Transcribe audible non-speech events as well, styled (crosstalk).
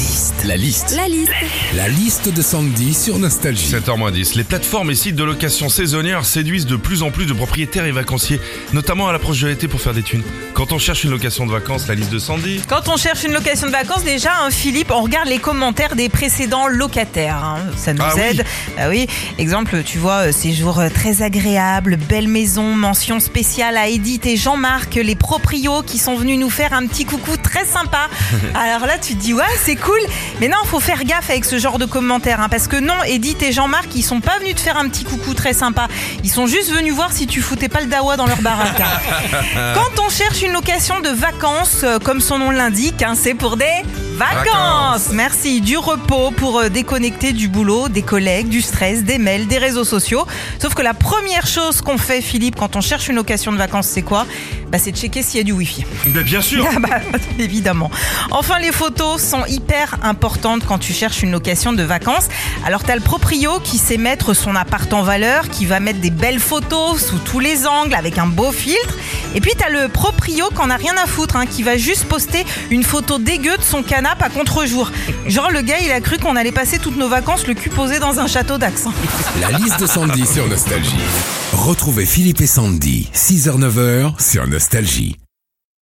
liste. La liste. La liste. La liste de Sandy sur Nostalgie. 7h10. Les plateformes et sites de location saisonnière séduisent de plus en plus de propriétaires et vacanciers, notamment à l'approche de l'été pour faire des thunes. Quand on cherche une location de vacances, la liste de Sandy. Quand on cherche une location de vacances, déjà, hein, Philippe, on regarde les commentaires des précédents locataires. hein. Ça nous Ah oui. aide. Bah oui. Exemple, tu vois, euh, séjour euh, très agréable, belle maison, mention spéciale à Edith et Jean-Marc, les proprios qui sont venus nous faire un petit coucou très sympa. (laughs) Alors là, tu te dis, ouais, c'est cool. Mais non, faut faire gaffe avec ce genre de commentaires. hein, parce que non, Edith et Jean-Marc, ils sont pas venus te faire un petit coucou très sympa. Ils sont juste venus voir si tu foutais pas le dawa dans leur baraque. hein. (laughs) Quand on cherche une location de vacances, euh, comme son nom l'indique, hein, c'est pour des vacances. Merci. Du repos pour euh, déconnecter du boulot, des collègues, du stress, des mails, des réseaux sociaux. Sauf que la première chose qu'on fait, Philippe, quand on cherche une location de vacances, c'est quoi? Bah, C'est de checker s'il y a du Wi-Fi. Mais bien sûr Ah bah, (laughs) évidemment. Enfin, les photos sont hyper importantes quand tu cherches une location de vacances. Alors, tu as le proprio qui sait mettre son appart en valeur, qui va mettre des belles photos sous tous les angles avec un beau filtre. Et puis, tu as le proprio qui en a rien à foutre, hein, qui va juste poster une photo dégueu de son canapé à contre-jour. Genre, le gars, il a cru qu'on allait passer toutes nos vacances le cul posé dans un château hein. La liste de Sandy sur Nostalgie. Retrouvez Philippe et Sandy, 6h-9h sur Nostalgie.